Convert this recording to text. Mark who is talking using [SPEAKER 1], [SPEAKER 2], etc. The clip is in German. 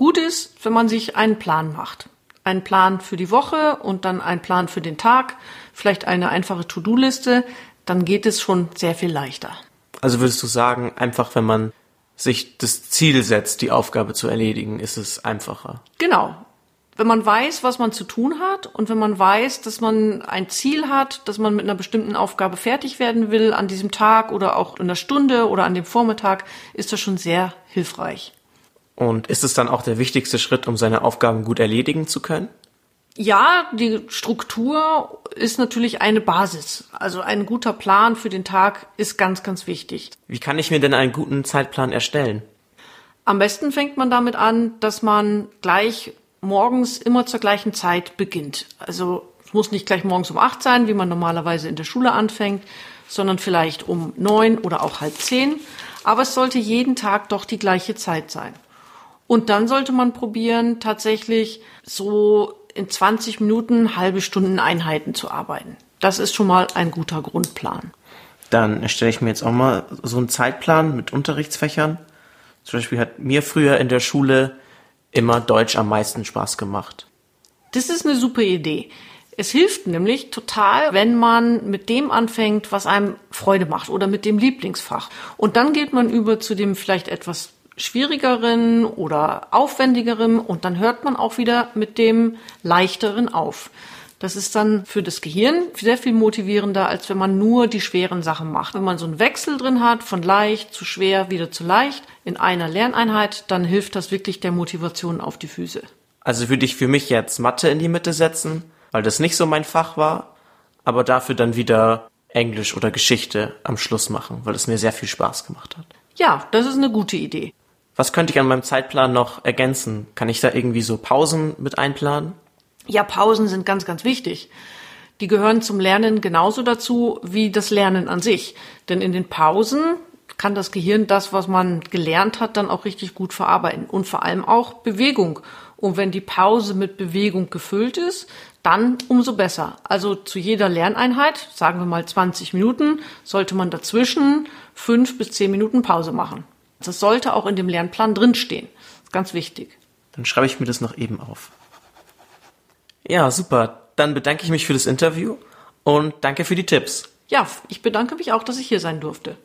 [SPEAKER 1] Gut ist, wenn man sich einen Plan macht. Einen Plan für die Woche und dann einen Plan für den Tag, vielleicht eine einfache To-Do-Liste, dann geht es schon sehr viel leichter.
[SPEAKER 2] Also würdest du sagen, einfach wenn man sich das Ziel setzt, die Aufgabe zu erledigen, ist es einfacher?
[SPEAKER 1] Genau. Wenn man weiß, was man zu tun hat und wenn man weiß, dass man ein Ziel hat, dass man mit einer bestimmten Aufgabe fertig werden will an diesem Tag oder auch in der Stunde oder an dem Vormittag, ist das schon sehr hilfreich.
[SPEAKER 2] Und ist es dann auch der wichtigste Schritt, um seine Aufgaben gut erledigen zu können?
[SPEAKER 1] Ja, die Struktur ist natürlich eine Basis. Also ein guter Plan für den Tag ist ganz, ganz wichtig.
[SPEAKER 2] Wie kann ich mir denn einen guten Zeitplan erstellen?
[SPEAKER 1] Am besten fängt man damit an, dass man gleich morgens immer zur gleichen Zeit beginnt. Also es muss nicht gleich morgens um acht sein, wie man normalerweise in der Schule anfängt, sondern vielleicht um neun oder auch halb zehn. Aber es sollte jeden Tag doch die gleiche Zeit sein. Und dann sollte man probieren, tatsächlich so in 20 Minuten halbe Stunden Einheiten zu arbeiten. Das ist schon mal ein guter Grundplan.
[SPEAKER 2] Dann erstelle ich mir jetzt auch mal so einen Zeitplan mit Unterrichtsfächern. Zum Beispiel hat mir früher in der Schule immer Deutsch am meisten Spaß gemacht.
[SPEAKER 1] Das ist eine super Idee. Es hilft nämlich total, wenn man mit dem anfängt, was einem Freude macht oder mit dem Lieblingsfach. Und dann geht man über zu dem vielleicht etwas schwierigeren oder aufwendigeren und dann hört man auch wieder mit dem leichteren auf. Das ist dann für das Gehirn sehr viel motivierender, als wenn man nur die schweren Sachen macht. Wenn man so einen Wechsel drin hat, von leicht zu schwer, wieder zu leicht, in einer Lerneinheit, dann hilft das wirklich der Motivation auf die Füße.
[SPEAKER 2] Also würde ich für mich jetzt Mathe in die Mitte setzen, weil das nicht so mein Fach war, aber dafür dann wieder Englisch oder Geschichte am Schluss machen, weil es mir sehr viel Spaß gemacht hat.
[SPEAKER 1] Ja, das ist eine gute Idee.
[SPEAKER 2] Was könnte ich an meinem Zeitplan noch ergänzen? Kann ich da irgendwie so Pausen mit einplanen?
[SPEAKER 1] Ja, Pausen sind ganz, ganz wichtig. Die gehören zum Lernen genauso dazu wie das Lernen an sich. Denn in den Pausen kann das Gehirn das, was man gelernt hat, dann auch richtig gut verarbeiten. Und vor allem auch Bewegung. Und wenn die Pause mit Bewegung gefüllt ist, dann umso besser. Also zu jeder Lerneinheit, sagen wir mal 20 Minuten, sollte man dazwischen fünf bis zehn Minuten Pause machen. Das sollte auch in dem Lernplan drinstehen. Das ist ganz wichtig.
[SPEAKER 2] Dann schreibe ich mir das noch eben auf. Ja, super. Dann bedanke ich mich für das Interview und danke für die Tipps.
[SPEAKER 1] Ja, ich bedanke mich auch, dass ich hier sein durfte.